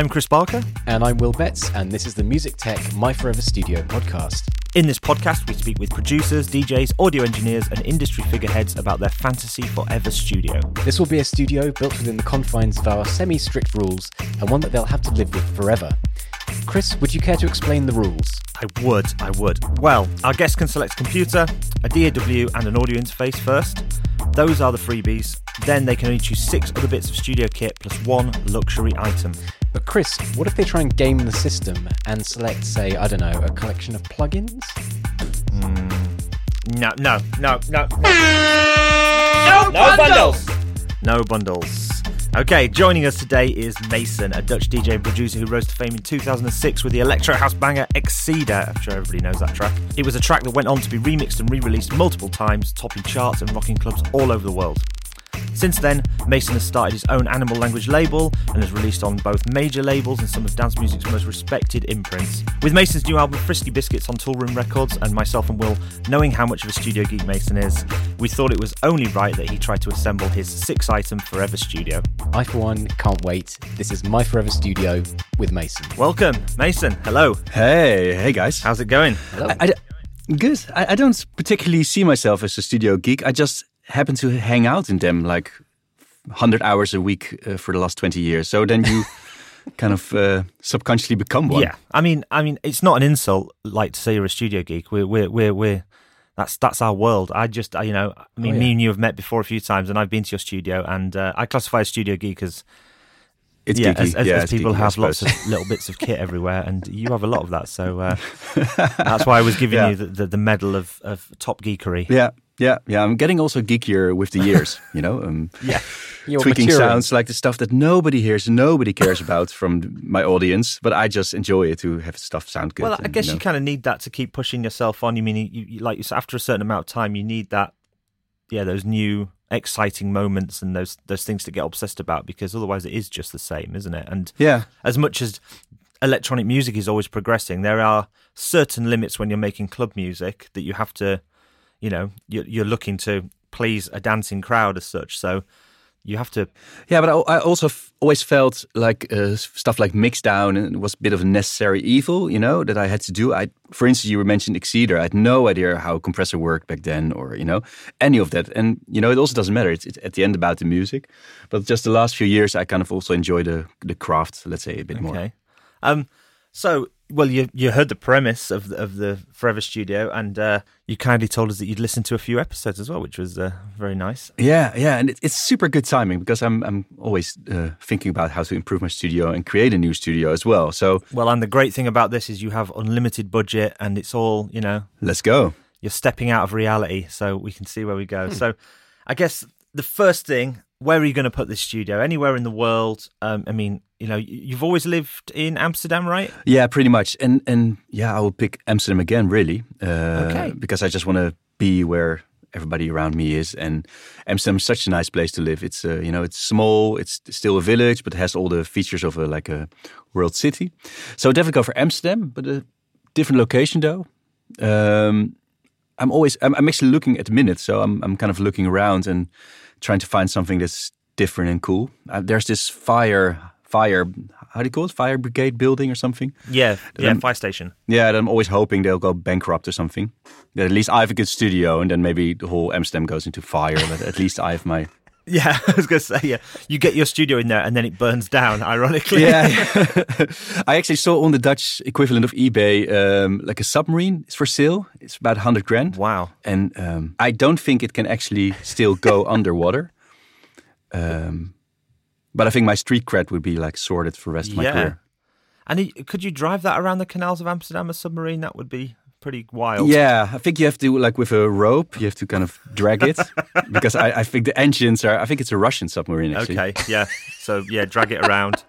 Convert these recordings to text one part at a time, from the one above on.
I'm Chris Barker. And I'm Will Betts, and this is the Music Tech My Forever Studio podcast. In this podcast, we speak with producers, DJs, audio engineers, and industry figureheads about their fantasy forever studio. This will be a studio built within the confines of our semi strict rules and one that they'll have to live with forever. Chris, would you care to explain the rules? I would, I would. Well, our guests can select a computer, a DAW, and an audio interface first. Those are the freebies. Then they can only choose six other bits of studio kit plus one luxury item. But Chris, what if they try and game the system and select, say, I don't know, a collection of plugins? Mm, no, no, no, no. No, no bundles. No bundles. Okay, joining us today is Mason, a Dutch DJ and producer who rose to fame in 2006 with the electro house banger Exceeder. I'm sure everybody knows that track. It was a track that went on to be remixed and re released multiple times, topping charts and rocking clubs all over the world. Since then, Mason has started his own Animal Language label and has released on both major labels and some of dance music's most respected imprints. With Mason's new album Frisky Biscuits on Toolroom Records and myself and Will knowing how much of a studio geek Mason is, we thought it was only right that he tried to assemble his six item Forever Studio. I, for one, can't wait. This is My Forever Studio with Mason. Welcome, Mason. Hello. Hey, hey guys. How's it going? Hello. I, I, good. I, I don't particularly see myself as a studio geek. I just happen to hang out in them like 100 hours a week uh, for the last 20 years. So then you kind of uh, subconsciously become one. Yeah. I mean, I mean, it's not an insult like to say you're a studio geek. We're we're we're, we're that's that's our world. I just, I, you know, I mean, Oh, yeah. me and you have met before a few times, and I've been to your studio, and uh, I classify a studio geek as It's yeah, geeky. as, as, yeah, as people geeky, have lots of little bits of kit everywhere, and you have a lot of that. So uh, that's why I was giving Yeah. you the, the, the medal of, of top geekery. Yeah, yeah, yeah. I'm getting also geekier with the years, you know. Um, Yeah. You're tweaking maturing. sounds like the stuff that nobody hears, nobody cares about from my audience, but I just enjoy it to have stuff sound good. Well, I and, guess you you, kind of need that to keep pushing yourself on. You mean, you, you, like after a certain amount of time, you need that, yeah, those new exciting moments and those those things to get obsessed about because otherwise it is just the same, isn't it? And Yeah, as much as electronic music is always progressing, there are certain limits when you're making club music that you have to, you know, you're, you're looking to please a dancing crowd as such. So you have to, Yeah, but I, I also f- always felt like uh, stuff like Mixdown and was a bit of a necessary evil, you know, that I had to do. I, for instance, you were mentioned Exceeder. I had no idea how compressor worked back then, or you know, any of that. And you know, it also doesn't matter. It's, it's at the end about the music. But just the last few years, I kind of also enjoy the the craft. Let's say a bit more. okay. Um, so, well, you you heard the premise of the, of the Forever Studio, and uh, you kindly told us that you'd listened to a few episodes as well, which was uh, very nice. Yeah, yeah, and it, it's super good timing because I'm I'm always uh, thinking about how to improve my studio and create a new studio as well. So Well, and the great thing about this is you have unlimited budget, and it's all you know. let's go. You're stepping out of reality, so we can see where we go. So, I guess the first thing, where are you going to put this studio? Anywhere in the world? Um, I mean, you know, you- you've always lived in Amsterdam, right? Yeah, pretty much. And and yeah, I will pick Amsterdam again, really. Uh, Okay. Because I just want to be where everybody around me is, and Amsterdam is such a nice place to live. It's uh, you know it's small, it's still a village, but it has all the features of a like a world city. So definitely go for Amsterdam, but a different location though. Um, I'm always I'm, I'm actually looking at the minute, so I'm I'm kind of looking around and trying to find something that's different and cool. Uh, there's this fire fire how do you call it fire brigade building or something. Yeah, yeah, fire station. Yeah, and I'm always hoping they'll go bankrupt or something. That at least I have a good studio, and then maybe the whole Amsterdam goes into fire. but at least I have my Yeah, I was going to say, yeah, you get your studio in there, and then it burns down. Ironically, yeah. I actually saw on the Dutch equivalent of eBay um, like a submarine. It's for sale. It's about hundred grand. Wow. And um, I don't think it can actually still go underwater. Um, but I think my street cred would be like sorted for the rest of my career. And could you drive that around the canals of Amsterdam, a submarine? That would be pretty wild. Yeah, I think you have to like with a rope. You have to kind of drag it because I, I think the engines are. I think it's a Russian submarine. Actually. Okay. Yeah. So yeah, drag it around,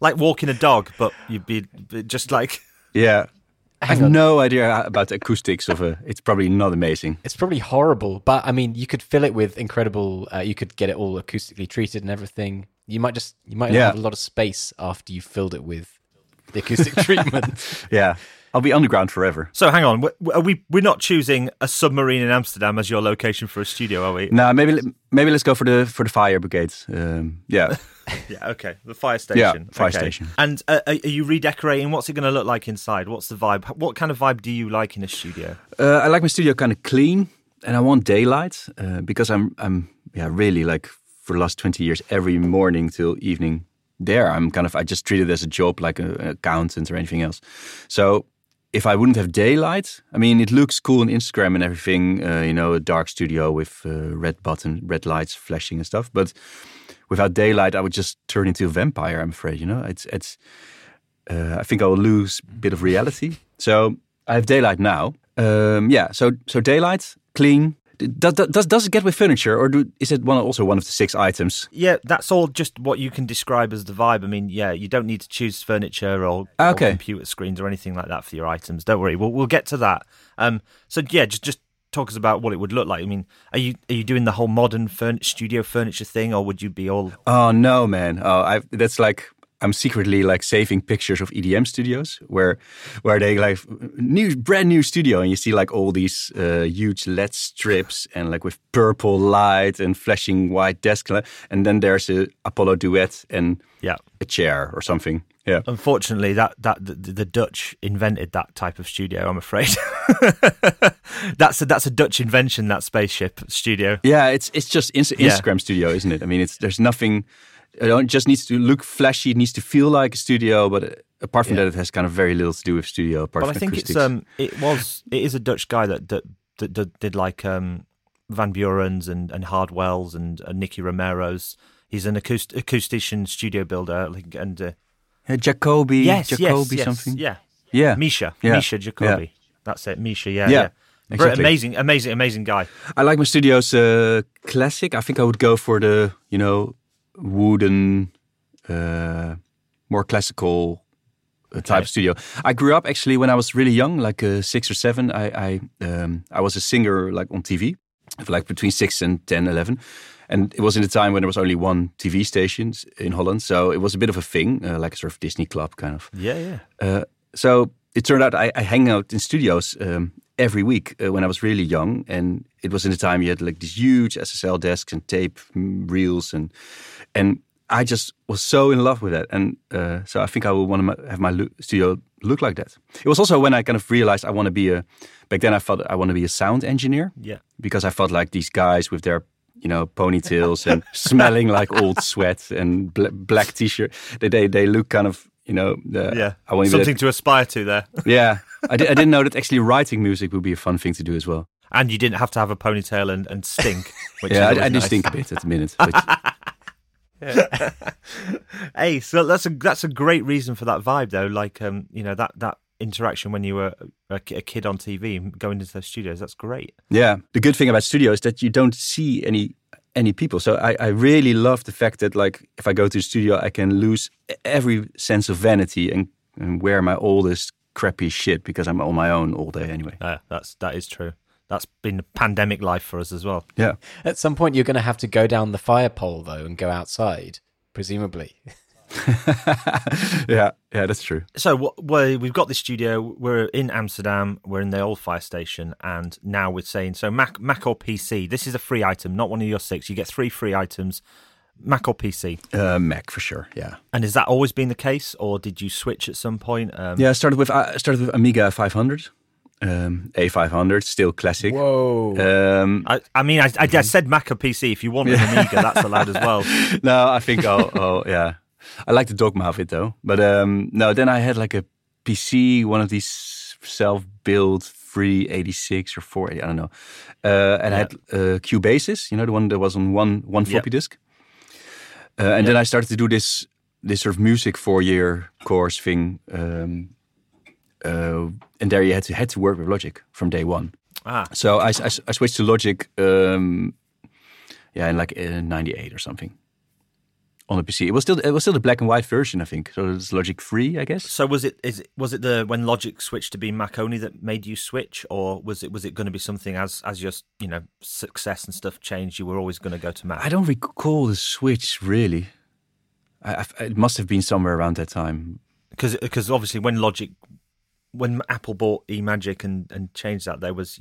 like walking a dog, but you'd be be just like Yeah. I have on. no idea about the acoustics of a. It's probably not amazing. It's probably horrible, but I mean, you could fill it with incredible. Uh, you could get it all acoustically treated and everything. You might just, you might Yeah. have a lot of space after you filled it with the acoustic treatment. Yeah, I'll be underground forever. So hang on, are we we're not choosing a submarine in Amsterdam as your location for a studio, are we? Nah, maybe maybe let's go for the for the fire brigades. Um, yeah, Yeah, okay. The fire station. Yeah. fire okay. station. And uh, are are you redecorating? What's it going to look like inside? What's the vibe? What kind of vibe do you like in a studio? Uh, I like my studio kind of clean, and I want daylight uh, because I'm I'm yeah really like for the last twenty years every morning till evening there I'm kind of I just treat it as a job like a, an accountant or anything else. So if I wouldn't have daylight, I mean it looks cool on Instagram and everything, uh, you know, a dark studio with uh, red button, red lights flashing and stuff, but without daylight I would just turn into a vampire. I'm afraid, you know, it's it's. Uh, I think I will lose a bit of reality. So I have daylight now. Um, yeah, so so daylight, clean. Does, does does it get with furniture, or do, is it one also one of the six items? Yeah, that's all just what you can describe as the vibe. I mean, yeah, you don't need to choose furniture or, or computer screens or anything like that for your items. Don't worry, we'll we'll get to that. Um, so yeah, just just talk us about what it would look like. I mean, are you are you doing the whole modern furn- studio furniture thing, or would you be all Oh no, man! Oh, I that's like I'm secretly like saving pictures of EDM studios where where they like new brand new studio and you see like all these uh, huge LED strips and like with purple light and flashing white desk and then there's a Apollo duet and yeah? a chair or something. Yeah. Unfortunately, that that the, the Dutch invented that type of studio. I'm afraid that's a that's a Dutch invention. That spaceship studio. Yeah, it's it's just ins- Yeah. Instagram studio, isn't it? I mean, it's there's nothing. It don't- just needs to look flashy. It needs to feel like a studio, but apart from Yeah. that, it has kind of very little to do with studio. Apart But I think acoustics. it's um it was it is a Dutch guy that that, that, that did like um Van Buuren's and and Hardwell's and, and Nicky Romero's. He's an acoust- acoustician studio builder, like, and uh, Yeah, Jacoby, yes, Jacoby yes, something. yes, Yeah, yeah, Misha, Yeah. Misha Jacoby. That's it, Misha. Yeah, Yeah, yeah. Exactly. Amazing, amazing, amazing guy. I like my studios uh, classic. I think I would go for the you know wooden, uh, more classical uh, type of studio. I grew up actually when I was really young, like uh, six or seven. I I, um, I was a singer like on TV, for like between six and 10, 11. And it was in a time when there was only one TV station in Holland, so it was a bit of a thing, uh, like a sort of Disney club kind of. Yeah, yeah. Uh, so it turned out I, I hang out in studios um, every week uh, when I was really young, and it was in the time you had like these huge SSL desks and tape mm, reels, and and I just was so in love with that, and uh, so I think I would want to have my lo- studio look like that. It was also when I kind of realized I want to be a. Back then, I thought I want to be a sound engineer Yeah. because I felt like these guys with their you know ponytails and smelling like old sweat and bla black t-shirt they, they they look kind of you know the, Yeah. I want to Something to aspire to there. yeah, I, di- I didn't know that actually writing music would be a fun thing to do as well. And you didn't have to have a ponytail and, and stink. Which yeah, I, I always do stink a bit at the minute. But Hey, so that's a that's a great reason for that vibe though. Like um, you know, that that interaction when you were a, a kid on TV going into those studios. That's great. yeah, the good thing about studio is that you don't see any any people. So I, I really love the fact that like if I go to the studio, I can lose every sense of vanity and, and wear my oldest crappy shit because I'm on my own all day anyway. Uh, that's that is true. That's been the pandemic life for us as well. Yeah. At some point, you're going to have to go down the fire pole, though, and go outside, presumably. yeah, yeah, that's true. So what, well, we've got the studio. We're in Amsterdam. We're in the old fire station, and now we're saying so Mac Mac or PC. This is a free item, not one of your six. You get three free items, Mac or PC. Uh, Mac for sure. Yeah. And has that always been the case, or did you switch at some point? Um, Yeah, I started with I started with Amiga 500, um, A500, still classic. Whoa. Um, I, I mean, I, I, I said Mac or PC. If you want an Amiga, that's allowed as well. no, I think I'll, oh yeah. I like the dogma of it though. But um, no, then I had like a PC, one of these self-built 386 or 480, I don't know. Uh, and I had uh, Cubasis, you know, the one that was on one one floppy disk. Uh, and then I started to do this this sort of music four-year course thing. Um, uh, and there you had to had to work with Logic from day one. Ah, So I, I, I switched to Logic, um, yeah, in like uh, '98 or something on the PC. It was still it was still the black and white version, I think. So it's Logic Free, I guess. so was it? Is it, was it the when Logic switched to be Mac only that made you switch, or was it was it going to be something as as your you know success and stuff changed, you were always going to go to Mac? I don't recall the switch really. I, I, it must have been somewhere around that time. because because obviously when Logic when Apple bought eMagic and, and changed that, there was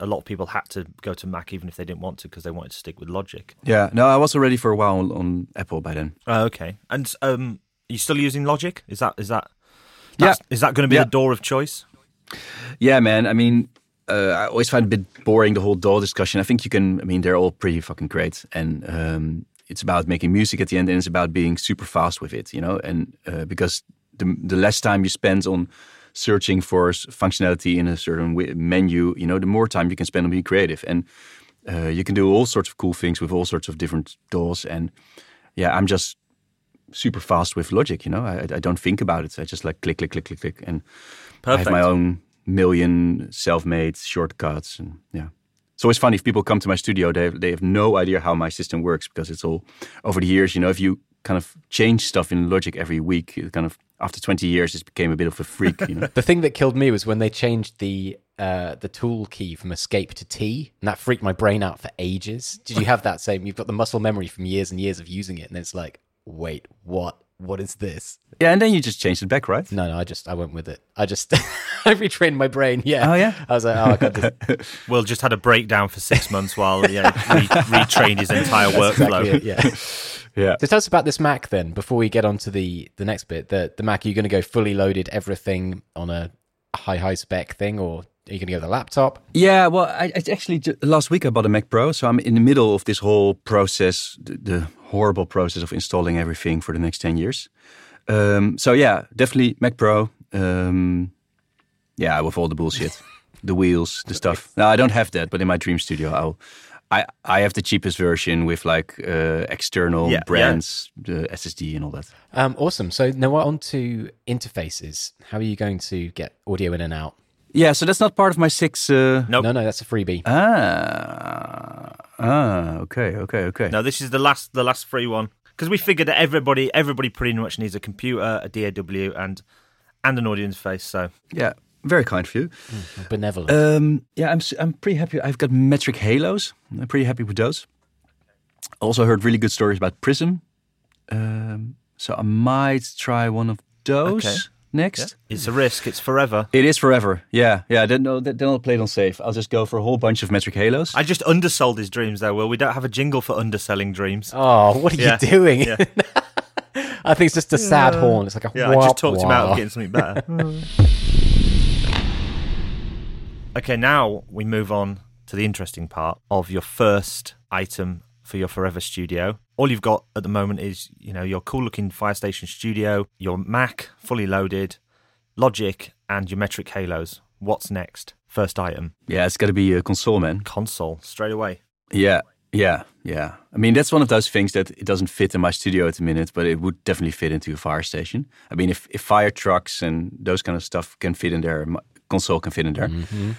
a lot of people had to go to Mac even if they didn't want to because they wanted to stick with Logic. Yeah, no, I was already for a while on, on Apple by then. Oh, okay. And um, are you still using Logic? Is that is that yeah. is that going to be yeah. the DAW of choice? Yeah, man. I mean, uh, I always find it a bit boring the whole DAW discussion. I think you can. I mean, they're all pretty fucking great, and um, it's about making music at the end, and it's about being super fast with it, you know. And uh, because the the less time you spend on searching for functionality in a certain menu, you know, the more time you can spend on being creative, and uh, you can do all sorts of cool things with all sorts of different DAWs. And yeah, I'm just super fast with Logic. You know, I, I don't think about it. I just like click, click, click, click, click, and Perfect. I have my own million self-made shortcuts. And yeah, it's always funny if people come to my studio. They they have no idea how my system works because it's all over the years. You know, if you kind of change stuff in Logic every week, it kind of after 20 years, it became a bit of a freak. You know? the thing that killed me was when they changed the uh, the tool key from escape to T, and that freaked my brain out for ages. Did you have that same? You've got the muscle memory from years and years of using it, and it's like, wait, what? What is this? Yeah, and then you just changed it back, right? No, no, I just I went with it. I just I retrained my brain. Yeah. Oh yeah. I was like, oh, I got this. Will just had a breakdown for six months while yeah re- retrained his entire That's workflow. Exactly it, yeah. Yeah. So tell us about this Mac then, before we get on to the, the next bit. The the Mac, are you going to go fully loaded everything on a high, high spec thing, or are you going to go with a laptop? Yeah, well, I, I actually, last week I bought a Mac Pro, so I'm in the middle of this whole process, the, the horrible process of installing everything for the next 10 years. Um, so yeah, definitely Mac Pro. Um, yeah, with all the bullshit. the wheels, the stuff. No, I don't have that, but in my dream studio, I'll I I have the cheapest version with like uh, external yeah, brands, yeah. the SSD and all that. Um, awesome. So now we're on to interfaces. How are you going to get audio in and out? Yeah, so that's not part of my six. Uh... Nope. No, no, that's a freebie. Ah, ah, okay, okay, okay. No, this is the last, the last free one because we figured that everybody, everybody pretty much needs a computer, a DAW, and and an audio interface. So yeah, very kind of you. Mm, benevolent. Um, yeah, I'm I'm pretty happy. I've got Metric Halos. I'm pretty happy with those. Also heard really good stories about Prism. Um, so I might try one of those okay. next. Yeah. It's a risk. It's forever. It is forever. Yeah, yeah. Then no, then I'll play it on safe. I'll just go for a whole bunch of Metric Halos. I just undersold his dreams, though. Will we don't have a jingle for underselling dreams? Oh, what are yeah. you doing? Yeah. I think it's just a sad horn. It's like a yeah. Wah, I just talked wah. him out of getting something better. Okay, now we move on to the interesting part of your first item for your Forever Studio. All you've got at the moment is, you know, your cool looking Fire Station Studio, your Mac fully loaded, Logic, and your Metric Halos. What's next? First item. Yeah, it's got to be a console, man. Console, straight away. Yeah, yeah, yeah. I mean, that's one of those things that it doesn't fit in my studio at the minute, but it would definitely fit into a fire station. I mean, if, if fire trucks and those kind of stuff can fit in there, console can fit in there. Mm-hmm.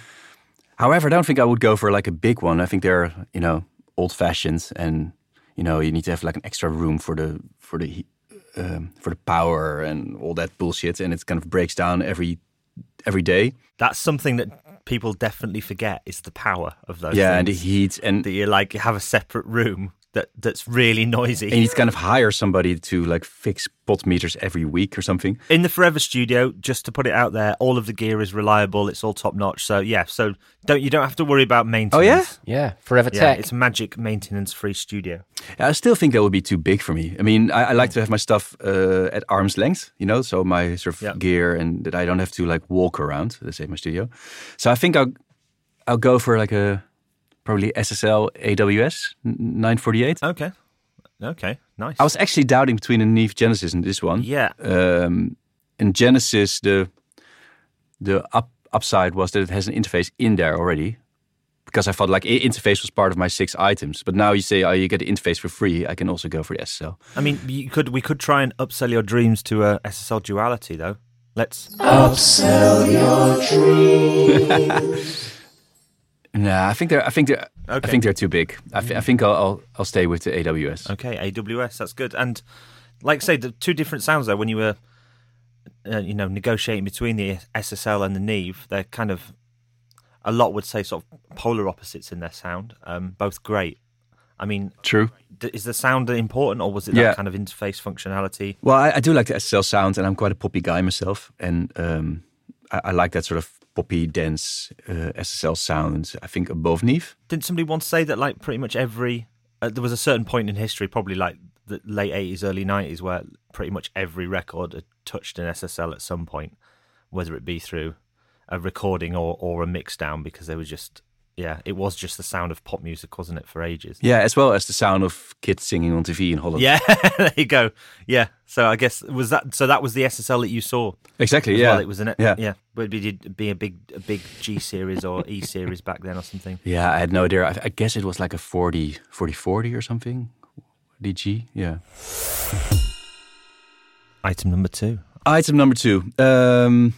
However, I don't think I would go for like a big one. I think they're you know old fashioned, and you know you need to have like an extra room for the for the um, for the power and all that bullshit, and it kind of breaks down every every day. That's something that people definitely forget is the power of those. Yeah, things. and the heat, and that you like have a separate room that that's really noisy. And you kind of hire somebody to like fix pot meters every week or something. In the Forever Studio, just to put it out there, all of the gear is reliable. It's all top notch. So yeah, so don't you don't have to worry about maintenance. Oh yeah, yeah, Forever yeah, Tech. It's a magic maintenance free studio. I still think that would be too big for me. I mean, I, I like to have my stuff uh, at arm's length, you know, so my sort of yeah. gear and that I don't have to like walk around. Let's say my studio. So I think I'll I'll go for like a probably SSL AWS 948. Okay. Okay, nice. I was actually doubting between a Neve Genesys and this one. Yeah. Um, in Genesys, the the up, upside was that it has an interface in there already, because I thought like interface was part of my six items. But now you say, oh, you get the interface for free. I can also go for the SSL. I mean, you could we could try and upsell your dreams to a SSL duality though. Let's upsell your dreams. Nah, I think they're. I think they're. Okay. I think they're too big. I, th- I think I'll, I'll, I'll stay with the AWS. Okay, AWS. That's good. And like I say, the two different sounds there. When you were, uh, you know, negotiating between the SSL and the Neve, they're kind of a lot would say sort of polar opposites in their sound. Um, both great. I mean, true. Is the sound important, or was it yeah. that kind of interface functionality? Well, I, I, do like the SSL sound, and I'm quite a poppy guy myself, and um, I, I like that sort of poppy, dense uh, SSL sound. I think above Neve. Didn't somebody once say that like pretty much every uh, there was a certain point in history, probably like the late eighties, early nineties, where pretty much every record had touched an SSL at some point, whether it be through a recording or or a mix down, because they were just yeah, it was just the sound of pop music, wasn't it, for ages? Yeah, as well as the sound of kids singing on TV in Holland. Yeah, there you go. Yeah, so I guess was that so that was the SSL that you saw. exactly. Yeah, well. it was an Yeah. yeah. Would it be a big a big G series or E series back then or something? Yeah, I had no idea. I, I guess it was like a 40, 40, 40 or something. DG, yeah. Item number two. Item number two. Um,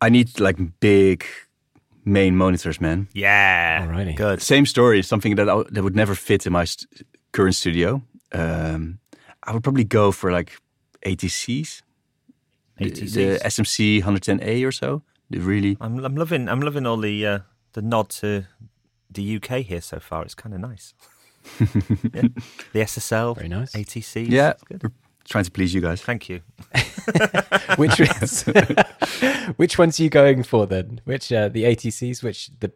I need like big main monitors, man. Yeah, Alrighty. good. Same story, something that I, that would never fit in my st- current studio. Um, I would probably go for like ATCs, the- ATCs. the SMC 110A or so. The really, I'm I'm loving I'm loving all the uh, the nod to the UK here so far. It's kind of nice. yeah. The SSL, Very nice. ATC. yeah, good. We're trying to please you guys. Thank you. which which ones are you going for then? Which uh, the ATCs? Which the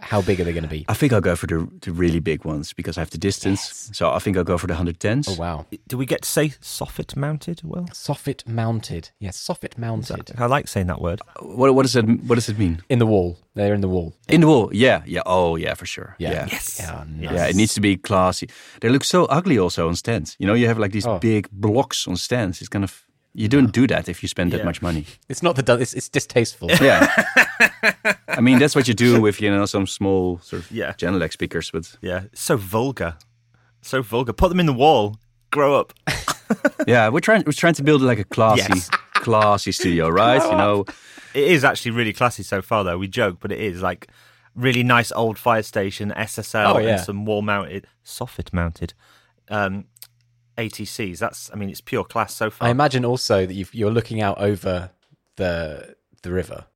how big are they going to be? I think I'll go for the, the really big ones because I have the distance. So I think I'll go for the 110s. Oh wow, Do we get to say soffit mounted? Well, soffit mounted. Yes, soffit mounted I like saying that word. Uh, what, what does that What does it mean? in the wall. They're in the wall. In the wall? Yeah, yeah. Oh, yeah, for sure. Yeah. yeah. Yes. Yeah, nice. Yeah, it needs to be classy. They look so ugly also on stands. You know, you have like these Oh. big blocks on stands. It's kind of you don't do that if you spend that much money. It's not the it's, it's distasteful. Yeah. I mean, that's what you do with you know some small sort of Yeah. Genelec speakers, but Yeah, so vulgar, so vulgar. Put them in the wall. Grow up. yeah, we're trying we're trying to build like a classy Yes. classy studio, right? You know, It is actually really classy so far, though. We joke, but it is like really nice old fire station SSL Oh, yeah. and some wall mounted, soffit mounted um, ATCs. That's, I mean, it's pure class so far. I imagine also that you've, you're looking out over the the river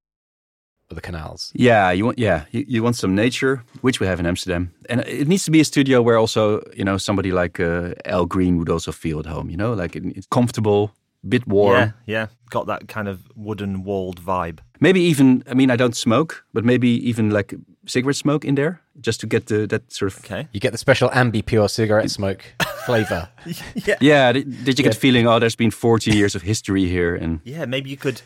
or the canals. Yeah, you want yeah, you, you want some nature, which we have in Amsterdam, and it needs to be a studio where also you know somebody like uh, Al Green would also feel at home. You know, like it, it's comfortable, bit warm, yeah, yeah, got that kind of wooden walled vibe. maybe even. I mean, I don't smoke, but maybe even like cigarette smoke in there, just to get the that sort of. Okay. You get the special ambi pure cigarette smoke flavor. Yeah, Yeah, did, did you get the feeling? Oh, there's been 40 years of history here, and yeah. Maybe you could,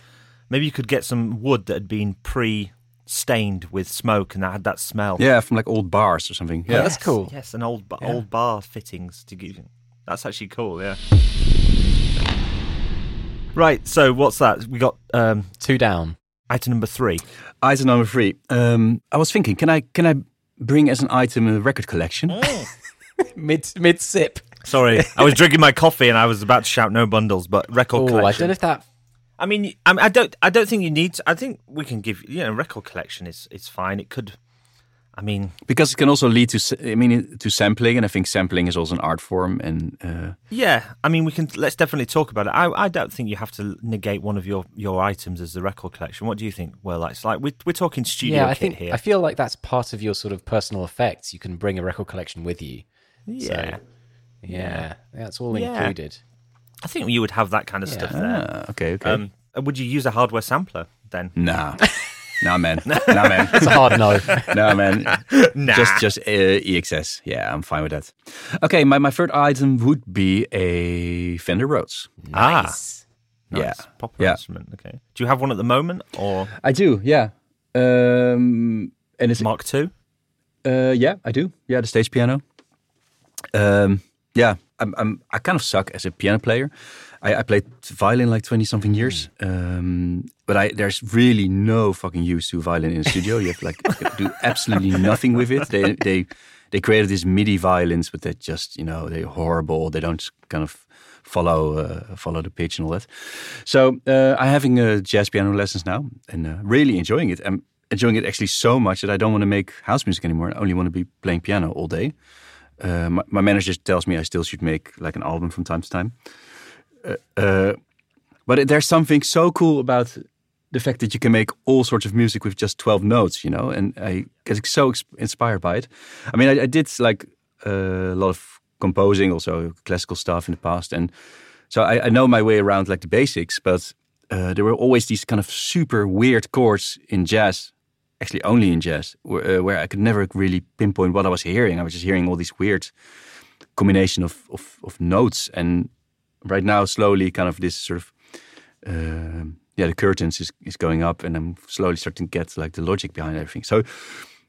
maybe you could get some wood that had been pre-stained with smoke and that had that smell. yeah, from like old bars or something. Yeah, that's cool. Yes, an old ba- old bar fittings to give. You that's actually cool. Yeah. Right. So what's that? We got um, Two down. item number three. Item number three. Um, I was thinking, can I can I bring as an item a record collection? Mid mid sip. Sorry, I was drinking my coffee and I was about to shout no bundles, but record collection. Oh, I don't know if that. I mean, I, mean, I don't. I don't think you need. To, I think we can give. You know, record collection is is fine. It could. I mean, because it can also lead to s- I mean to sampling, and I think sampling is also an art form. And uh, yeah. I mean, we can. Let's definitely talk about it. I, I don't think you have to negate one of your your items as the record collection. What do you think? Well, it's like we're we're talking studio Yeah, I kit think here. I feel like that's part of your sort of personal effects. You can bring a record collection with you. yeah. Yeah, that's all Yeah. included. I think you would have that kind of stuff there. ah, okay, okay. Um, would you use a hardware sampler then? nah, nah, man, nah, man, It's a hard no. nah, man. Nah. Just just uh, EXS. Yeah, I'm fine with that. Okay, my, my third item would be a Fender Rhodes. Ah, Nice. nice. Yeah. Proper Yeah. instrument. Okay. Do you have one at the moment or I do, yeah. Um, and it's Mark II? Uh, yeah, I do. Yeah, the stage piano. Um, yeah, I'm, I'm. I kind of suck as a piano player. I, I played violin like twenty something years, um, but I there's really no fucking use to violin in a studio. You have to like do absolutely nothing with it. They they they created these MIDI violins, but they're just you know they're horrible. They don't kind of follow uh, follow the pitch and all that. So uh, I'm having uh, jazz piano lessons now, and uh, really enjoying it. I'm enjoying it actually so much that I don't want to make house music anymore. I only want to be playing piano all day. Uh, my, my manager tells me I still should make like an album from time to time. Uh, uh, but there's something so cool about the fact that you can make all sorts of music with just 12 notes, you know, and I get so inspired by it. I mean, I, I did like uh, a lot of composing, also classical stuff in the past. And so I, I know my way around like the basics, but uh, there were always these kind of super weird chords in jazz, actually only in jazz, where, uh, where I could never really pinpoint what I was hearing. I was just hearing all these weird combination of, of, of notes. And right now, slowly, kind of this sort of um yeah, the curtains is, is going up, and I'm slowly starting to get like the logic behind everything. So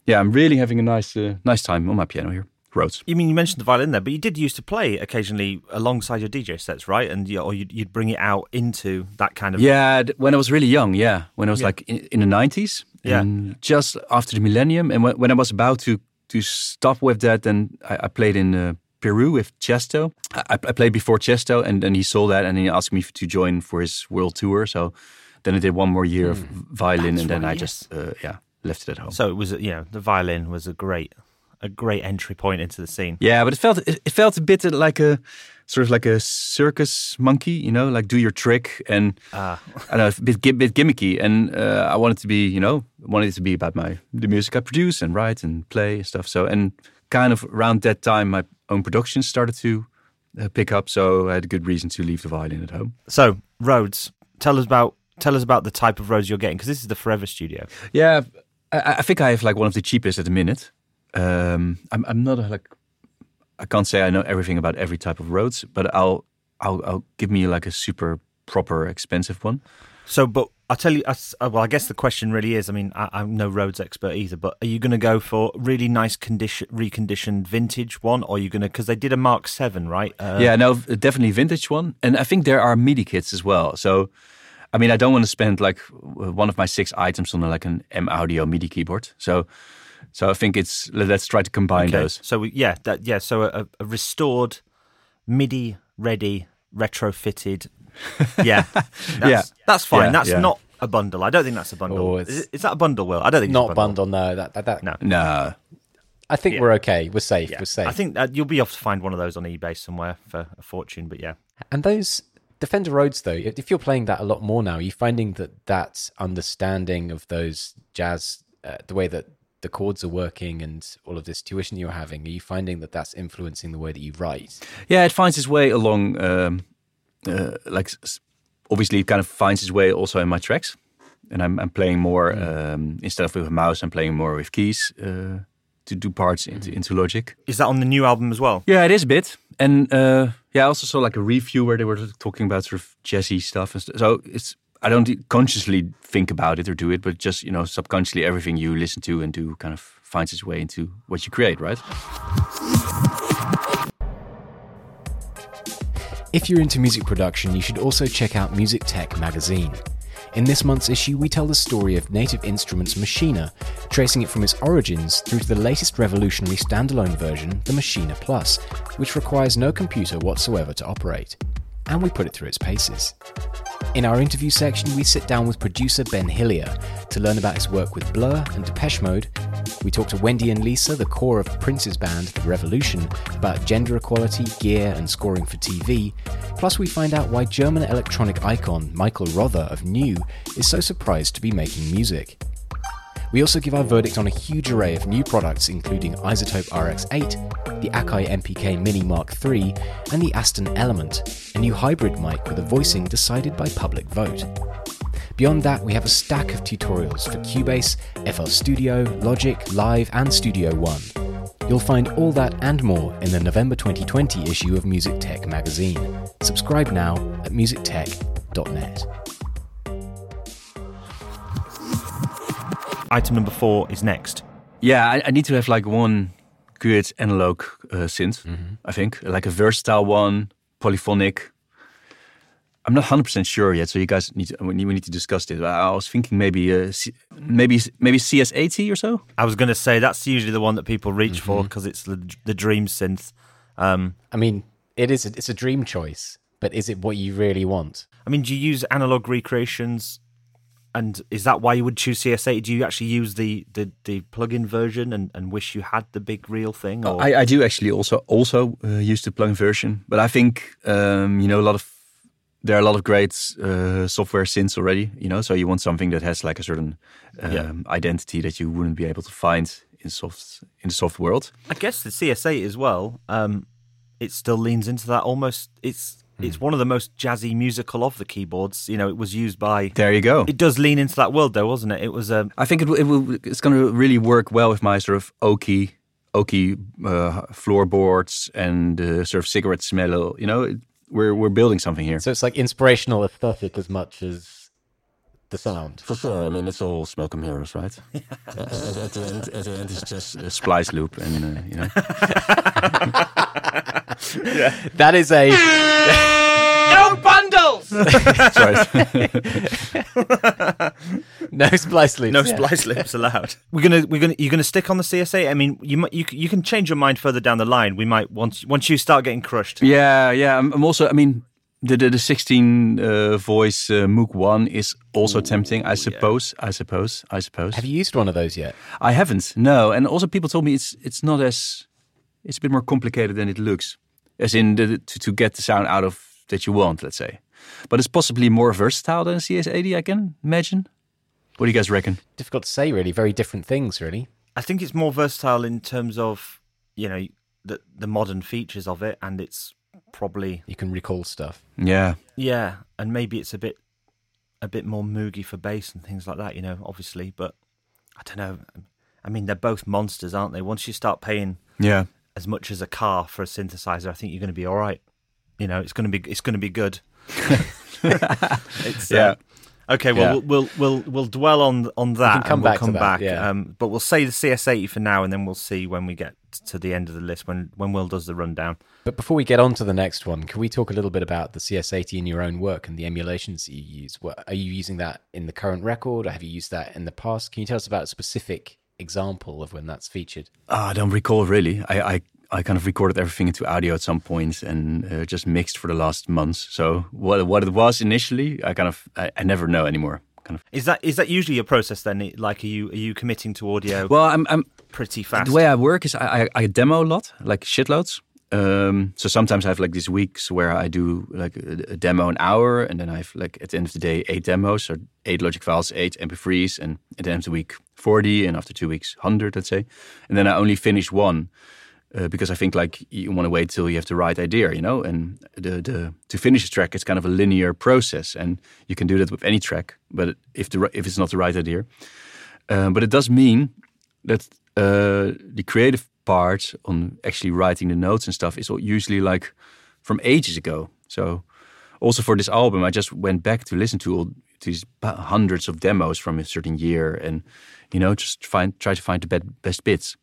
yeah, I'm really having a nice uh, nice time on my piano here. Rhodes. You mean you mentioned the violin there, but you did used to play occasionally alongside your DJ sets, right? And you, or you'd, you'd bring it out into that kind of Yeah, when I was really young, yeah, when I was Yeah. like in, in the 90s, Yeah. just after the millennium, and when, when I was about to to stop with that, then I, I played in uh, Peru with Tiësto. I, I played before Tiësto, and then he saw that, and he asked me to join for his world tour. So then I did one more year of violin, Hmm. That's and then right, I just uh, yeah left it at home. So it was, you know, the violin was a great, a great entry point into the scene. Yeah, but it felt it, felt a bit like a sort of like a circus monkey, you know, like do your trick and Ah. I don't know, a bit, bit gimmicky. And uh, I wanted to be, you know, wanted it to be about my the music I produce and write and play and stuff. So and kind of around that time, my own production started to uh, pick up. So I had a good reason to leave the violin at home. So Rhodes, tell us about tell us about the type of Rhodes you're getting because this is the Forever Studio. Yeah, I, I think I have like one of the cheapest at the minute. Um, I'm, I'm not a, like, I can't say I know everything about every type of Rhodes, but I'll, I'll, I'll give me like a super proper expensive one. So, but I'll tell you, I uh, well, I guess the question really is I mean, I, I'm no Rhodes expert either, but are you going to go for really nice condition, reconditioned vintage one, or are you going to, because they did a Mark 7, right? Uh, yeah, no, definitely vintage one, and I think there are MIDI kits as well. So, I mean, I don't want to spend like one of my six items on like an M Audio MIDI keyboard. So, so I think it's let- let's try to combine Okay. those. So, we, yeah, that, yeah, so a, a restored, MIDI ready, retrofitted. Yeah. That's, Yeah. That's fine. Yeah, that's yeah. not a bundle. I don't think that's a bundle. Oh, is, it's- that a bundle, Will? I don't think it's Not a bundle, no. That, that, that, No. No, I think Yeah. we're okay. We're safe. Yeah. We're safe. I think uh, you'll be able to find one of those on eBay somewhere for a fortune, but yeah. And those Defender Rhodes, though, if if you're playing that a lot more now, are you finding that that understanding of those jazz, uh, the way that the chords are working and all of this tuition you're having, are you finding that that's influencing the way that you write? Yeah, it finds its way along. Um, uh, like, obviously, it kind of finds its way also in my tracks, and I'm, I'm playing more um, instead of with a mouse. I'm playing more with keys uh, to do parts into, into Logic. Is that on the new album as well? Yeah, it is a bit, and uh, yeah, I also saw like a review where they were talking about sort of jazzy stuff, and st- so it's. I don't consciously think about it or do it, but just you know, subconsciously, everything you listen to and do kind of finds its way into what you create, right? If you're into music production, you should also check out Music Tech magazine. In this month's issue, we tell the story of Native Instruments Maschine, tracing it from its origins through to the latest revolutionary standalone version, the Maschine Plus, which requires no computer whatsoever to operate. And we put it through its paces. In our interview section, we sit down with producer Ben Hillier to learn about his work with Blur and Depeche Mode. We talk to Wendy and Lisa, the core of Prince's band, The Revolution, about gender equality, gear, and scoring for TV. Plus, we find out why German electronic icon Michael Rother of Neu! is so surprised to be making music. We also give our verdict on a huge array of new products, including iZotope RX8, the Akai MPK Mini Mark III, and the Aston Element, a new hybrid mic with a voicing decided by public vote. Beyond that, we have a stack of tutorials for Cubase, FL Studio, Logic, Live, and Studio One. You'll find all that and more in the November 2020 issue of Music Tech magazine. Subscribe now at musictech.net. Item number four is next. Yeah, I, I need to have like one good analog uh, synth. I think like a versatile one, polyphonic. I'm not 100 percent sure yet, so you guys need to, we need we need to discuss this. I was thinking maybe uh, C- maybe maybe CS80 or so. I was going to say that's usually the one that people reach for because it's the, the dream synth. Um, I mean, it is a, it's a dream choice, but is it what you really want? I mean, do you use analog recreations? And is that why you would choose CS80? Do you actually use the, the, the plug-in version and, and wish you had the big real thing? Or? I, I do actually also also uh, use the plug version, but I think um, you know a lot of there are a lot of great uh, software synths already. You know, so you want something that has like a certain um, Yeah. identity that you wouldn't be able to find in soft in the soft world. I guess the CS80 as well. Um, it still leans into that almost. It's it's one of the most jazzy musical of the keyboards. You know, it was used by. There you go. It does lean into that world, though, wasn't it? It was um, a. I think it, will- it will, it's going to really work well with my sort of oaky, oaky uh, floorboards and uh, sort of cigarette smell. You know, it- we're we're building something here. So it's like inspirational aesthetic as much as the sound. For sure. I mean, it's all smoke and mirrors, right? at, at the end, at the end, it's just a splice loop, and uh, you know. That is a No bundles! No splice loops. no yeah. splice lips allowed. We're gonna, we're gonna, you're gonna stick on the CS80. I mean, you might, you, you can change your mind further down the line. We might once, once you start getting crushed. yeah, yeah. I'm, I'm also. I mean, the the, the 16 uh, voice uh, Moog One is also tempting. I suppose. I suppose. I suppose. Have you used one of those yet? I haven't. No, and also people told me it's it's not as it's a bit more complicated than it looks, as in the, to to get the sound out of that you want. Let's say, but it's possibly more versatile than a CS80. I can imagine. What do you guys reckon? Difficult to say, really. Very different things, really. I think it's more versatile in terms of, you know, the the modern features of it, and it's probably You can recall stuff. Yeah, yeah, and maybe it's a bit, a bit more moogie for bass and things like that. You know, obviously, but I don't know. I mean, they're both monsters, aren't they? Once you start paying yeah. As much as a car for a synthesizer, I think you're going to be all right. You know, it's going to be it's going to be good. it's, Yeah. uh, okay, well, Yeah. we'll we'll we'll we'll dwell on on that. come and we'll back to come that, back. yeah. Um, but we'll say the CS80 for now, and then we'll see when we get to the end of the list when when Will does the rundown. But before we get on to the next one, can we talk a little bit about the CS80 in your own work and the emulations that you use? What, are you using that in the current record, or have you used that in the past? Can you tell us about a specific example of when that's featured? Ah, I don't recall really. I, I I kind of recorded everything into audio at some point and uh, just mixed for the last months. So what what it was initially, I kind of I, I never know anymore. Kind of. Is that is that usually your process then? Like, are you are you committing to audio Well, I'm I'm pretty fast? The way I work is I, I, I demo a lot, like shitloads. Um, so sometimes I have like these weeks where I do like a, a demo an hour, and then I have like at the end of the day eight demos, or eight Logic files, eight MP3s, and at the end of the week forty, and after two weeks hundred, let's say. And then I only finish one uh, because I think like you want to wait till you have the right idea, you know. And the the to finish a track, it's kind of a linear process, and you can do that with any track. But if the if it's not the right idea, um, but it does mean that uh, the creative part on actually writing the notes and stuff is usually like from ages ago. So also for this album, I just went back to listen to all these hundreds of demos from a certain year, and you know, just find try to find the best bits.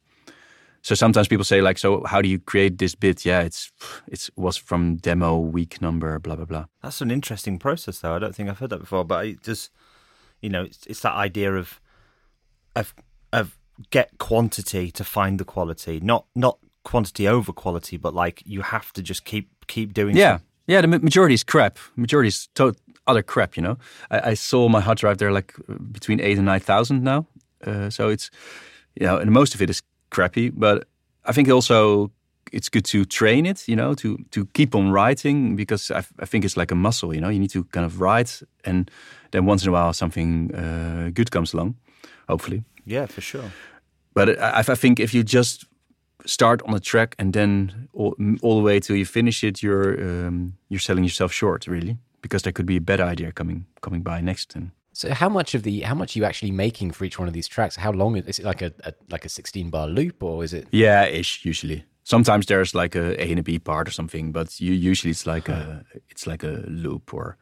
So sometimes people say like, so how do you create this bit? Yeah, it's it was from demo week number, blah blah blah. That's an interesting process, though. I don't think I've heard that before, but it just, you know, it's, it's that idea of, of, of get quantity to find the quality, not not quantity over quality, but like you have to just keep keep doing. Yeah, yeah. The majority is crap. Majority is to- other crap. You know, I, I saw my hard drive there like between eight and nine thousand now. Uh, so it's you know, and most of it is crappy. But I think also it's good to train it. You know, to to keep on writing because I, I think it's like a muscle. You know, you need to kind of write, and then once in a while something uh, good comes along. Hopefully. Yeah, for sure. But I, I think if you just start on a track and then all, all the way till you finish it, you're um, you're selling yourself short, really, because there could be a better idea coming coming by next. And So how much of the how much are you actually making for each one of these tracks? How long is it? Like a, a like a sixteen bar loop, or is it? yeah, ish usually. Sometimes there's like a A and a B part or something, but you, usually it's like a it's like a loop or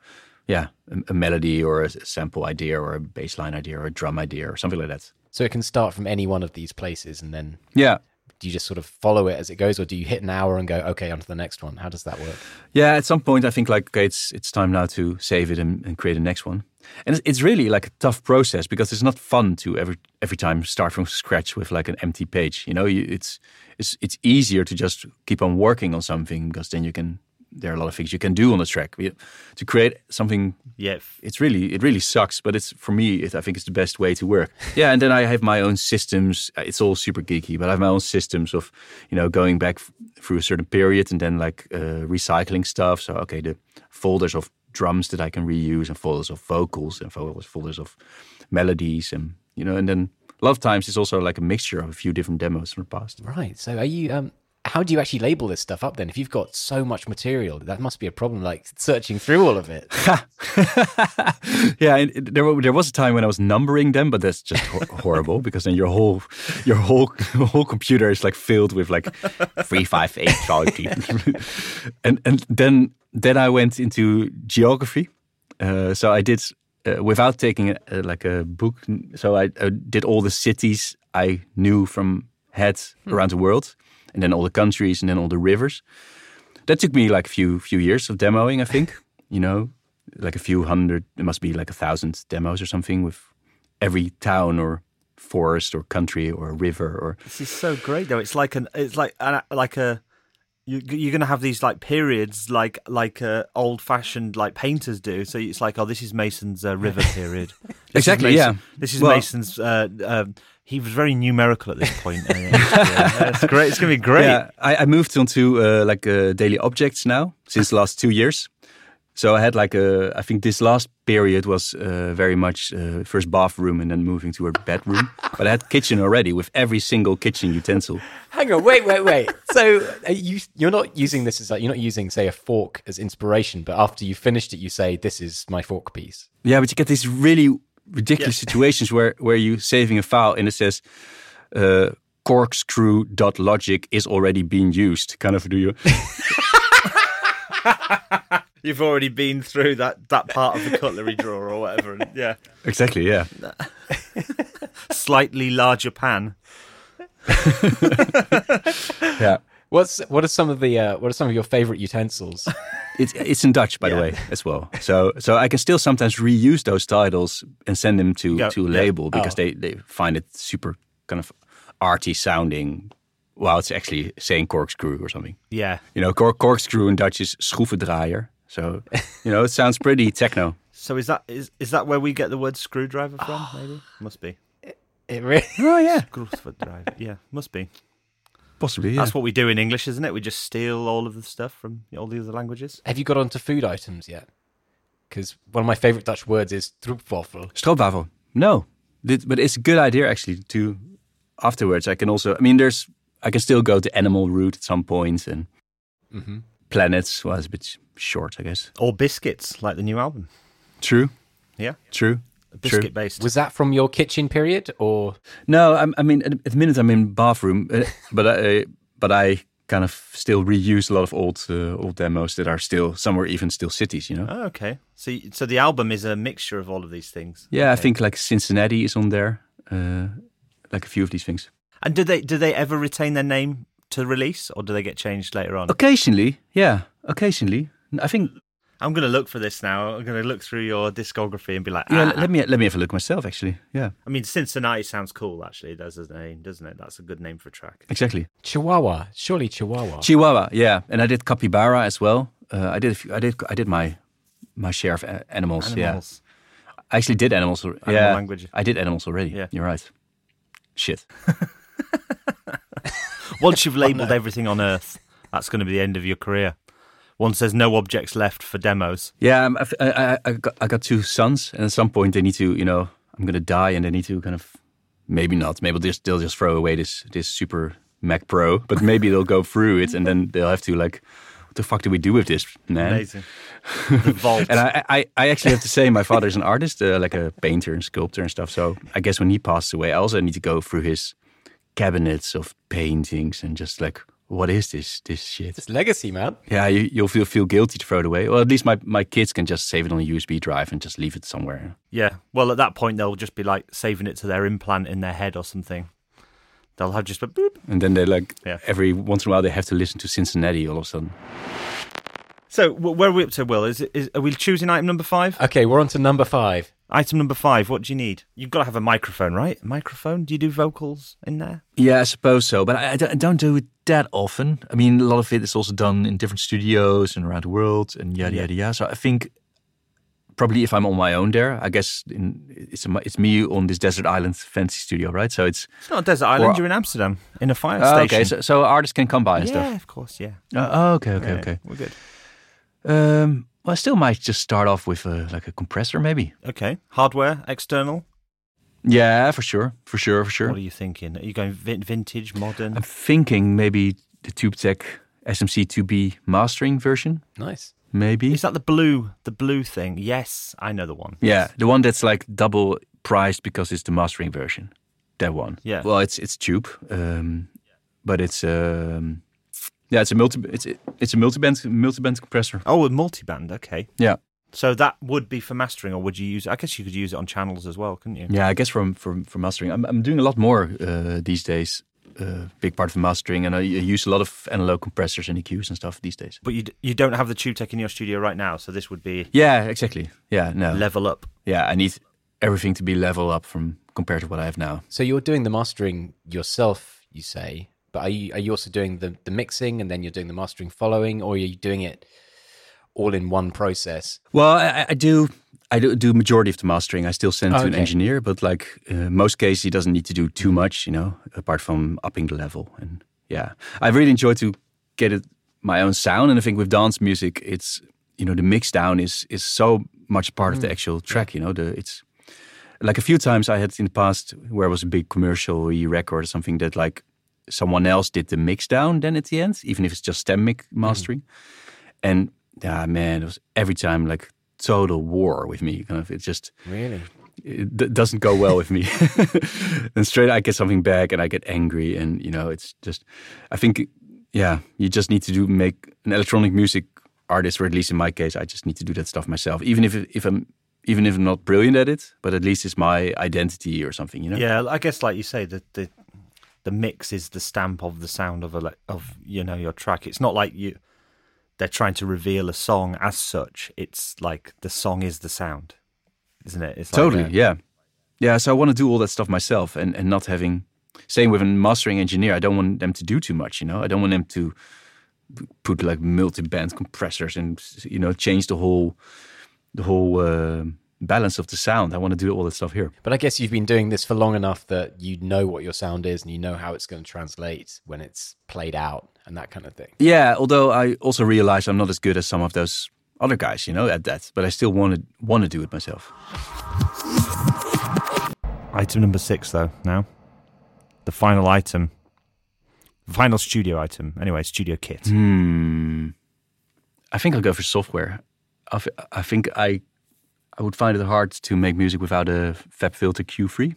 yeah, a, a melody or a sample idea or a bass line idea or a drum idea or something like that. So it can start from any one of these places, and then Yeah, do you just sort of follow it as it goes, or do you hit an hour and go okay on to the next one? How does that work? Yeah, at some point I think like okay, it's it's time now to save it and, and create a next one. And it's, it's really like a tough process because it's not fun to every every time start from scratch with like an empty page. You know, you, it's it's it's easier to just keep on working on something because then you can there are a lot of things you can do on the track. We- To create something Yeah, it's really it really sucks but it's for me it, i think it's the best way to work. Yeah and then i have my own systems. Uh, it's all super geeky but i have my own systems of you know going back through a certain period and then like uh, recycling stuff. So okay the folders of drums that i can reuse and folders of vocals and folders folders of melodies and you know and then a lot of times it's also like a mixture of a few different demos from the past. Right. So are you um how do you actually label this stuff up then? If you've got so much material, that must be a problem. Like searching through all of it. yeah, there there was a time when I was numbering them, but that's just hor- horrible because then your whole your whole whole computer is like filled with like three five eight five and and then then I went into geography. Uh, so I did uh, without taking a, uh, like a book. So I uh, did all the cities I knew from head around the world, and then all the countries, and then all the rivers. That took me like a few few years of demoing, I think. you know, like a few hundred. It must be like a thousand demos or something with every town or forest or country or river or This is so great though. It's like an it's like an, like a you, you're going to have these like periods like like uh, old fashioned like painters do. So it's like oh this is Mason's uh, river period. Exactly, Mason- yeah. This is Well- Mason's. Uh, um, he was very numerical at this point. Yeah, it's great. It's going to be great. Yeah, I, I moved onto uh, like uh, daily objects now since the last two years. So I had like a, I think this last period was uh, very much uh, first bathroom and then moving to a bedroom. but I had kitchen already with every single kitchen utensil. Hang on, wait, wait, wait. So uh, you you're not using this as like you're not using say a fork as inspiration, but after you finished it, you say this is my fork piece. Yeah, but you get this really ridiculous situations where where you saving a file and it says uh, logic is already being used. Kind of do you? You've already been through that that part of the cutlery drawer or whatever. And, yeah, exactly. Yeah. slightly larger pan. Yeah. What's what are some of the uh, what are some of your favorite utensils? It's it's in Dutch, by the way, as well. So so I can still sometimes reuse those titles and send them to Yeah, to a yeah. label because Oh. they they find it super kind of arty sounding. While it's actually saying corkscrew or something. Yeah. You know, cor- corkscrew in Dutch is schroevendraaier. So you know, it sounds pretty techno. So is that is is that where we get the word screwdriver from? Maybe must be It really Oh yeah, screwdriver. Yeah, must be. Possibly. Yeah. That's what we do in English, isn't it? We just steal all of the stuff from all the other languages. Have you got onto food items yet? Because one of my favorite Dutch words is stroopwafel. Stroopwafel. No, but it's a good idea actually. To afterwards, I can also. I mean, there's. I can still go to animal route at some point and Mm-hmm. planets was a bit short, I guess. Or biscuits, like the new album. True. Yeah, True. Biscuit based. Was that from your kitchen period or No, I'm, I mean, at at the minute I'm in bathroom, uh, but I, but I kind of still reuse a lot of old uh, old demos that are still somewhere even still cities, you know. Oh, okay. So so the album is a mixture of all of these things. Yeah, I think like Cincinnati is on there, uh, like a few of these things. And do they do they ever retain their name to release, or do they get changed later on? Occasionally, yeah, occasionally. I think I'm going to look for this now. I'm going to look through your discography and be like, yeah. ah. Let me let me have a look myself. Actually, yeah, I mean, Cincinnati sounds cool. Actually, that's a name, doesn't it? That's a good name for a track. exactly. Chihuahua? Surely Chihuahua. Chihuahua, yeah, and I did capybara as well. Uh, I did a few, I did I did my my share of a- animals. Yeah, Animals. I actually did animals. Animal yeah, language. I did animals already. Yeah. you're right. Shit. Once you've labelled everything on Earth, that's going to be the end of your career. Once there's no objects left for demos. Yeah, I, I, I, got, I got two sons, and at some point they need to, you know, I'm gonna die, and they need to kind of, maybe not, maybe they'll just, they'll just throw away this this super Mac Pro, but maybe they'll go through it, and then they'll have to like, what the fuck do we do with this, man? Amazing. And I, I, I actually have to say, my father's an artist, uh, like a painter and sculptor and stuff. So I guess when he passed away, I also need to go through his cabinets of paintings and just like, what is this this shit? It's legacy, man. Yeah, you, you'll feel feel guilty to throw it away. Or at least my, my kids can just save it on a USB drive and just leave it somewhere. yeah. Well, at that point, they'll just be like saving it to their implant in their head or something. They'll have just a boop. And then they're like Yeah. every once in a while they have to listen to Cincinnati all of a sudden. So, where are we up to, Will? Is, it, is Are we choosing item number five? Okay, we're on to number five. Item number five, what do you need? You've got to have a microphone, right? A microphone? Do you do vocals in there? Yeah, I suppose so, but I, I don't- don't it that often. I mean, a lot of it is also done in different studios and around the world and yada yada yada. So I think probably if I'm on my own there, I guess in, it's it's me on this desert island fancy studio, right? So it's It's not a desert island. Or- You're in Amsterdam in a fire Oh, station. okay. So, so artists can come by and yeah, stuff. of course. Yeah. Uh, oh, okay, okay, Yeah, okay. We're good. Um, well, I still might just start off with a, like a compressor, maybe. Okay. Hardware, external. Yeah, for sure, for sure, for sure. What are you thinking? Are you going vin- vintage, modern? I'm thinking maybe the TubeTech SMC2B mastering version, Nice. maybe. Is that the blue the blue thing? Yes, I know the one. Yeah, the one that's like double priced because it's the mastering version. That one. Yeah. Well, it's it's tube, um, but it's um, yeah, it's a multi it's it's a multiband multiband compressor. Oh, a multiband. Okay. Yeah. So that would be for mastering, or would you use? I guess you could use it on channels as well, couldn't you? Yeah, I guess from from from mastering, I'm I'm doing a lot more uh, these days. Uh, big part of mastering, and I, I use a lot of analog compressors and EQs and stuff these days. But you d- you don't have the tube tech in your studio right now, so this would be Yeah, exactly. Yeah, no. level up. yeah, I need everything to be level up from compared to what I have now. So you're doing the mastering yourself, you say, but are you are you also doing the the mixing and then you're doing the mastering following, or are you doing it all in one process? Well, I, I do. I do, do majority of the mastering. I still send it to an engineer, but like uh, most cases, he doesn't need to do too much, you know, apart from upping the level. And yeah, I really enjoy to get it my own sound. And I think with dance music, it's you know the mix down is is so much part of the actual track. You know, the it's like a few times I had in the past where it was a big commercial E record or something that like someone else did the mix down then at the end, even if it's just stem mix mm. mastering. And yeah, man, it was every time like total war with me. Kind of, it just Really? it d- doesn't go well with me. and straight I get something back and I get angry, and you know, it's just. I think, yeah, you just need to do make an electronic music artist, or at least in my case, I just need to do that stuff myself, even if if I'm even if I'm not brilliant at it, but at least it's my identity or something, you know. Yeah, I guess like you say, the the the mix is the stamp of the sound of a of you know your track. It's not like you they're trying to reveal a song as such. It's like the song is the sound, isn't it? It's like, Totally, uh, yeah, yeah. So I want to do all that stuff myself, and and not having same with a mastering engineer. I don't want them to do too much. You know, I don't want them to put like multi-band compressors and you know change the whole the whole uh, balance of the sound. I want to do all that stuff here. But I guess you've been doing this for long enough that you know what your sound is and you know how it's going to translate when it's played out and that kind of thing. Yeah, although I also realize I'm not as good as some of those other guys, you know, at that. But I still want to want to do it myself. Item number six, though. Now, the final item, the final studio item. Anyway, studio kit. Hmm. I think I'll go for software. I, th- I think I I would find it hard to make music without a FabFilter Q3.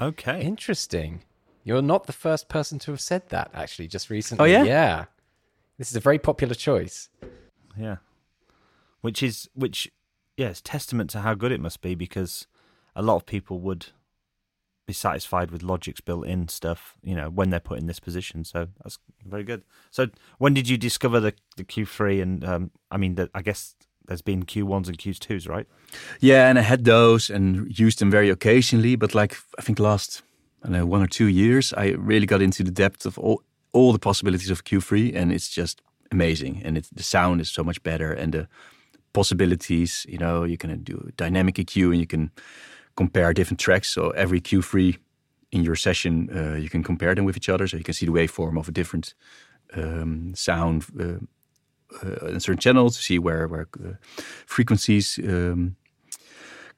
Okay. Interesting. You're not the first person to have said that actually just recently. Oh, yeah? Yeah. This is a very popular choice. Yeah. Which is which yeah, it's testament to how good it must be because a lot of people would be satisfied with Logic's built in stuff, you know, when they're put in this position. So that's very good. So when did you discover the the Q three and um I mean the, I guess there's been Q ones and Q twos, right? Yeah, and I had those and used them very occasionally. But like I think last I know one or two years, I really got into the depth of all all the possibilities of Q3, and it's just amazing. And it, the sound is so much better, and the possibilities. You know, you can do dynamic EQ, and you can compare different tracks. So every Q3 in your session, uh, you can compare them with each other, so you can see the waveform of a different um, sound. Uh, uh, in a certain channel to see where where uh, frequencies um,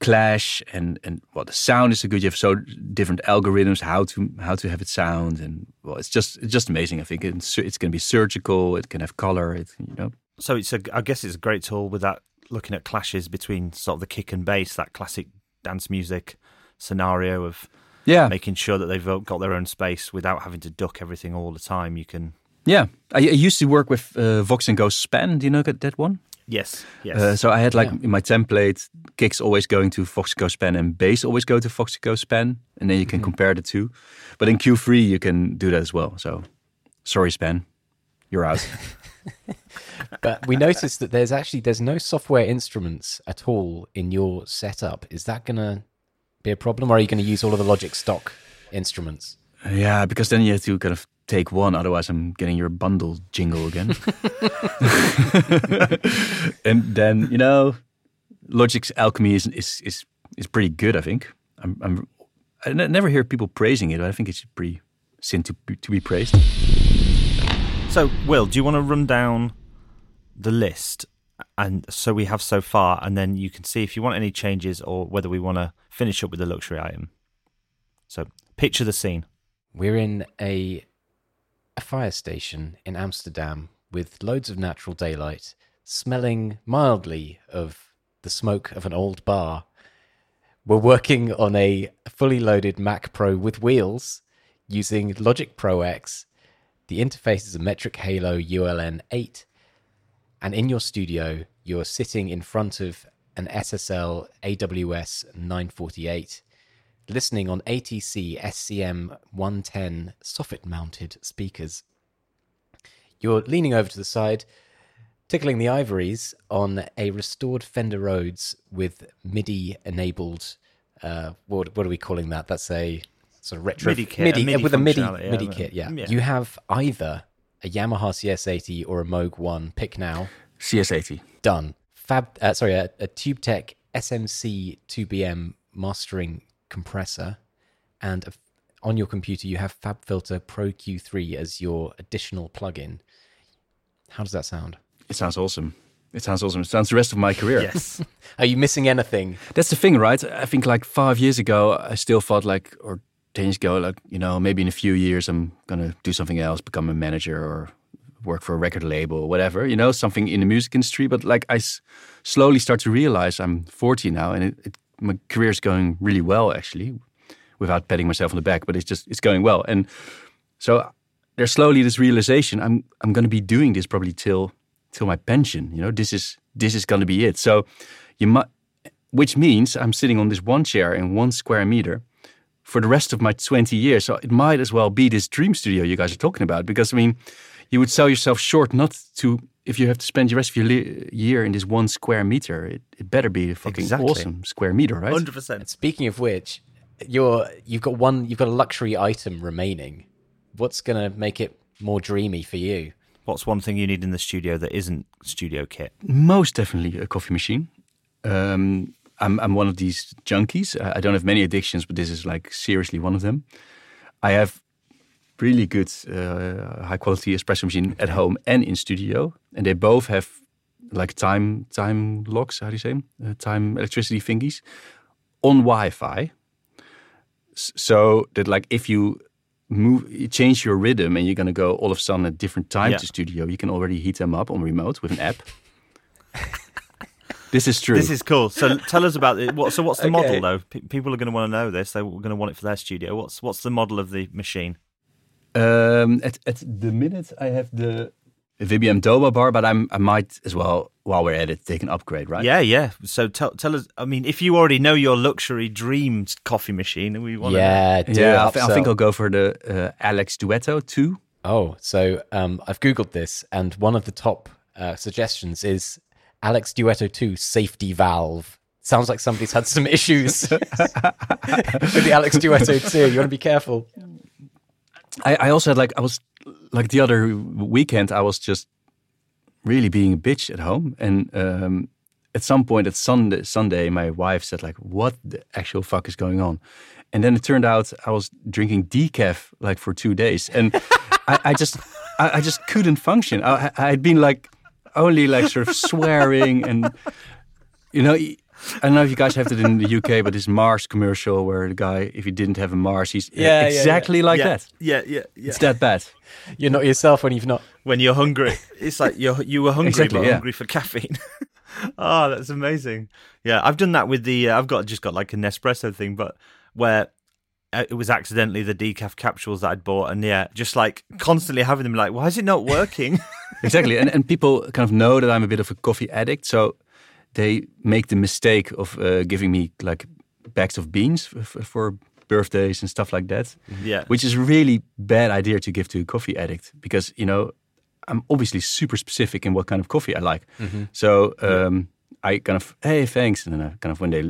clash and and well the sound is so good you have so different algorithms how to how to have it sound and well it's just it's just amazing i think. It's, it's going to be surgical it can have color it you know. So it's a I guess it's a great tool with that looking at clashes between sort of the kick and bass, that classic dance music scenario of yeah. making sure that they've got their own space without having to duck everything all the time. You can yeah I, I used to work with uh, Voxengo SPAN do you know that, that one Yes, yes. Uh, so I had like Yeah. in my template, kicks always going to Voxengo SPAN and bass always go to Voxengo SPAN, and then you can compare the two. But in Q3 you can do that as well. So sorry, span, you're out. But we noticed that there's actually there's no software instruments at all in your setup. Is that going to be a problem or are you going to use all of the Logic stock instruments? yeah, because then you have to kind of take one, otherwise I'm getting your bundle jingle again. and then you know, Logic's Alchemy is is is, is pretty good. I think. I'm, I'm I never hear people praising it, but I think it's pretty sin to to be praised. So, Will, do you want to run down the list and so we have so far, and then you can see if you want any changes or whether we want to finish up with the luxury item. So, picture the scene. We're in a a fire station in Amsterdam with loads of natural daylight, smelling mildly of the smoke of an old bar. We're working on a fully loaded Mac Pro with wheels using Logic Pro X. The interface is a Metric Halo ULN 8. And in your studio, you're sitting in front of an SSL AWS 948, listening on ATC SCM 110 soffit mounted speakers. You're leaning over to the side, tickling the ivories on a restored Fender Rhodes with MIDI enabled. Uh, what, what are we calling that? That's a sort of retro MIDI kit, a MIDI with a MIDI yeah, MIDI kit. Yeah. yeah. you have either a Yamaha CS80 or a Moog One. Pick now. CS80. Done. Fab. Uh, sorry, a, a TubeTech SMC 2BM mastering compressor, and a, on your computer you have FabFilter Pro Q3 as your additional plugin. How does that sound? It sounds awesome. It sounds awesome. It sounds the rest of my career. Yes. Are you missing anything? That's the thing, right? I think like five years ago, I still thought like, or 10 years ago, like, you know, maybe in a few years, I'm going to do something else, become a manager or work for a record label or whatever, you know, something in the music industry. But like I s- slowly start to realize I'm 40 now and it, it, my career is going really well, actually, without patting myself on the back, but it's just, it's going well. And so there's slowly this realization I'm, I'm going to be doing this probably till, till my pension, you know, this is, this is going to be it. So you might, which means I'm sitting on this one chair in one square meter for the rest of my 20 years. So it might as well be this dream studio you guys are talking about because I mean, you would sell yourself short not to if you have to spend the rest of your li- year in this one square meter. It, it better be a fucking Exactly. awesome square meter, right? 100%. Speaking of which, you're you've got one you've got a luxury item remaining. What's gonna make it more dreamy for you? What's one thing you need in the studio that isn't studio kit? Most definitely a coffee machine. Um, I'm I'm one of these junkies. I I don't have many addictions, but this is like seriously one of them. I have really good uh, high quality espresso machine at home and in studio, and they both have like time time locks. How do you say Uh, time electricity thingies on Wi-Fi. So that like if you move, you change your rhythm, and you're gonna go all of a sudden at different time Yeah. to studio, you can already heat them up on remote with an app. this is true. This is cool. So tell us about it. What, so what's the Okay. model though? P- people are going to want to know this. They're going to want it for their studio. What's what's the model of the machine? Um, at at the minute, I have the VBM Domobar, but I'm I might as well while we're at it take an upgrade, right? Yeah, yeah. So tell tell us. I mean, if you already know your luxury dream coffee machine, and we want. Yeah, do yeah. I, it thi- I think. I'll go for the uh, Alex Duetto two. Oh, so um, I've googled this, and one of the top uh, suggestions is Alex Duetto 2 safety valve. Sounds like somebody's had some issues with the Alex Duetto 2. You want to be careful. I, I also had like I was like the other weekend I was just really being a bitch at home, and um, at some point at Sunday, Sunday, my wife said like, "What the actual fuck is going on?" And then it turned out I was drinking decaf like for two days, and I, I just I, I just couldn't function. I, I had been like only like sort of swearing and you know. I don't know if you guys have it in the UK, but this Mars commercial where the guy, if he didn't have a Mars, he's Yeah, yeah, yeah. exactly like yeah, that. Yeah, yeah, yeah. It's that bad. You're not yourself when you've not. When you're hungry, it's like you you were hungry Exactly, but yeah. hungry for caffeine. oh, that's amazing. Yeah, I've done that with the. Uh, I've got just got like a Nespresso thing, but where uh, it was accidentally the decaf capsules that I'd bought, and yeah, just like constantly having them. Like, why is it not working? exactly and, and people kind of know that i'm a bit of a coffee addict so they make the mistake of uh, giving me like bags of beans f- f- for birthdays and stuff like that yeah, which is a really bad idea to give to a coffee addict because you know i'm obviously super specific in what kind of coffee i like so um, i kind of hey thanks and then I kind of when they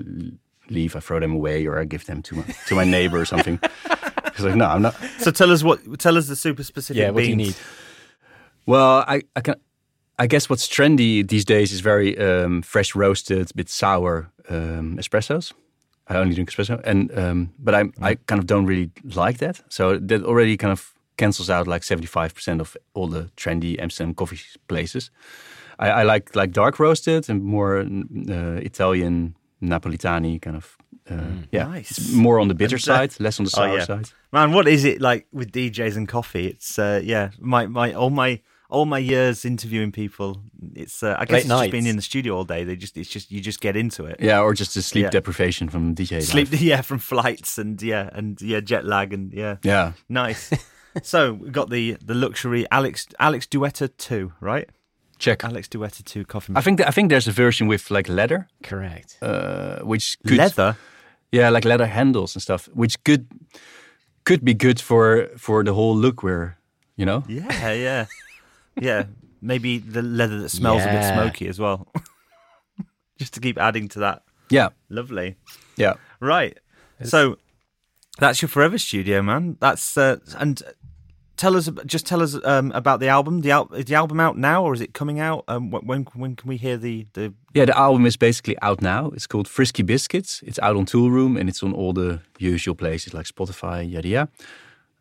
leave i throw them away or i give them to my, to my neighbor or something because like no i'm not So tell us what. Tell us the super specific. Yeah, what do you beans. need? Well, I, I can. I guess what's trendy these days is very um, fresh roasted, a bit sour um, espressos. I only drink espresso, and um, but I I kind of don't really like that. So that already kind of cancels out like seventy five percent of all the trendy Amsterdam coffee places. I, I like like dark roasted and more uh, Italian Napolitani kind of Uh, yeah, Nice. more on the bitter And, uh, side, less on the oh, sour yeah. side. Man, what is it like with DJs and coffee? It's uh, yeah, my my all my all my years interviewing people. It's uh, I guess Late it's just being in the studio all day. They just it's just you just get into it. Yeah, or just the sleep Yeah. deprivation from DJ life. Sleep, yeah, from flights and yeah, and yeah, jet lag and yeah, Yeah, nice. so we got the the luxury Alex Alex Duetto two, right? check. Alex Duetto two coffee. I think th- I think there's a version with like leather, Correct. uh, which could, leather. Yeah, like leather handles and stuff, which could could be good for for the whole look. Where you know, Yeah, yeah, yeah. Maybe the leather that smells a bit smoky as well. just to keep adding to that. yeah, Lovely. yeah. Right. So that's your forever studio, man. That's uh, and tell us just tell us um, about the album. The al- is the album out now or is it coming out? Um, when when can we hear the the? Yeah, the album is basically out now. It's called Frisky Biscuits. It's out on Toolroom and it's on all the usual places like Spotify, yada yada.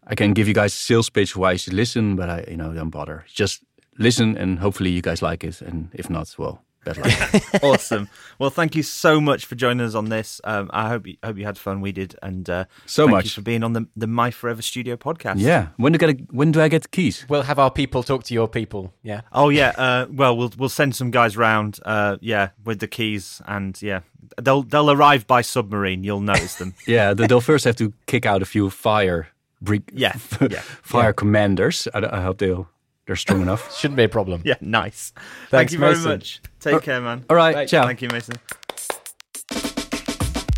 I can give you guys a sales pitch why you should listen, but I, you know, don't bother. Just listen and hopefully you guys like it. And if not, well, bad luck. awesome. Well, thank you so much for joining us on this. Um, I hope you, hope you had fun. We did, and uh, So thank you much. for being on the the My Forever Studio podcast. yeah. When do I get? When do I get the keys? We'll have our people talk to your people. Yeah. Oh yeah. Uh, well, we'll we'll send some guys round. Uh, yeah, with the keys, and yeah, they'll they'll arrive by submarine. You'll notice them. Yeah, they'll first have to kick out a few fire, brick, Yeah, yeah, fire commanders. I, I hope they'll they're strong enough. Shouldn't be a problem. yeah. Nice. Thank Thanks, you very Mason. much. Take care, man. All right, Right, ciao. Thank you, Mason.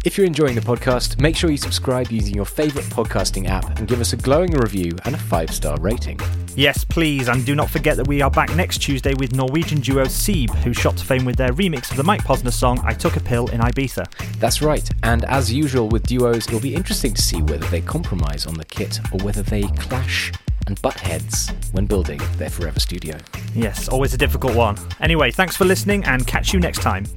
If you're enjoying the podcast, make sure you subscribe using your favorite podcasting app and give us a glowing review and a five star rating. Yes, please, and do not forget that we are back next Tuesday with Norwegian duo SeeB, who shot to fame with their remix of the Mike Posner song "I Took a Pill in Ibiza." That's right. And as usual with duos, it'll be interesting to see whether they compromise on the kit or whether they clash and butt heads when building their forever studio. Yes, always a difficult one. Anyway, thanks for listening, and catch you next time.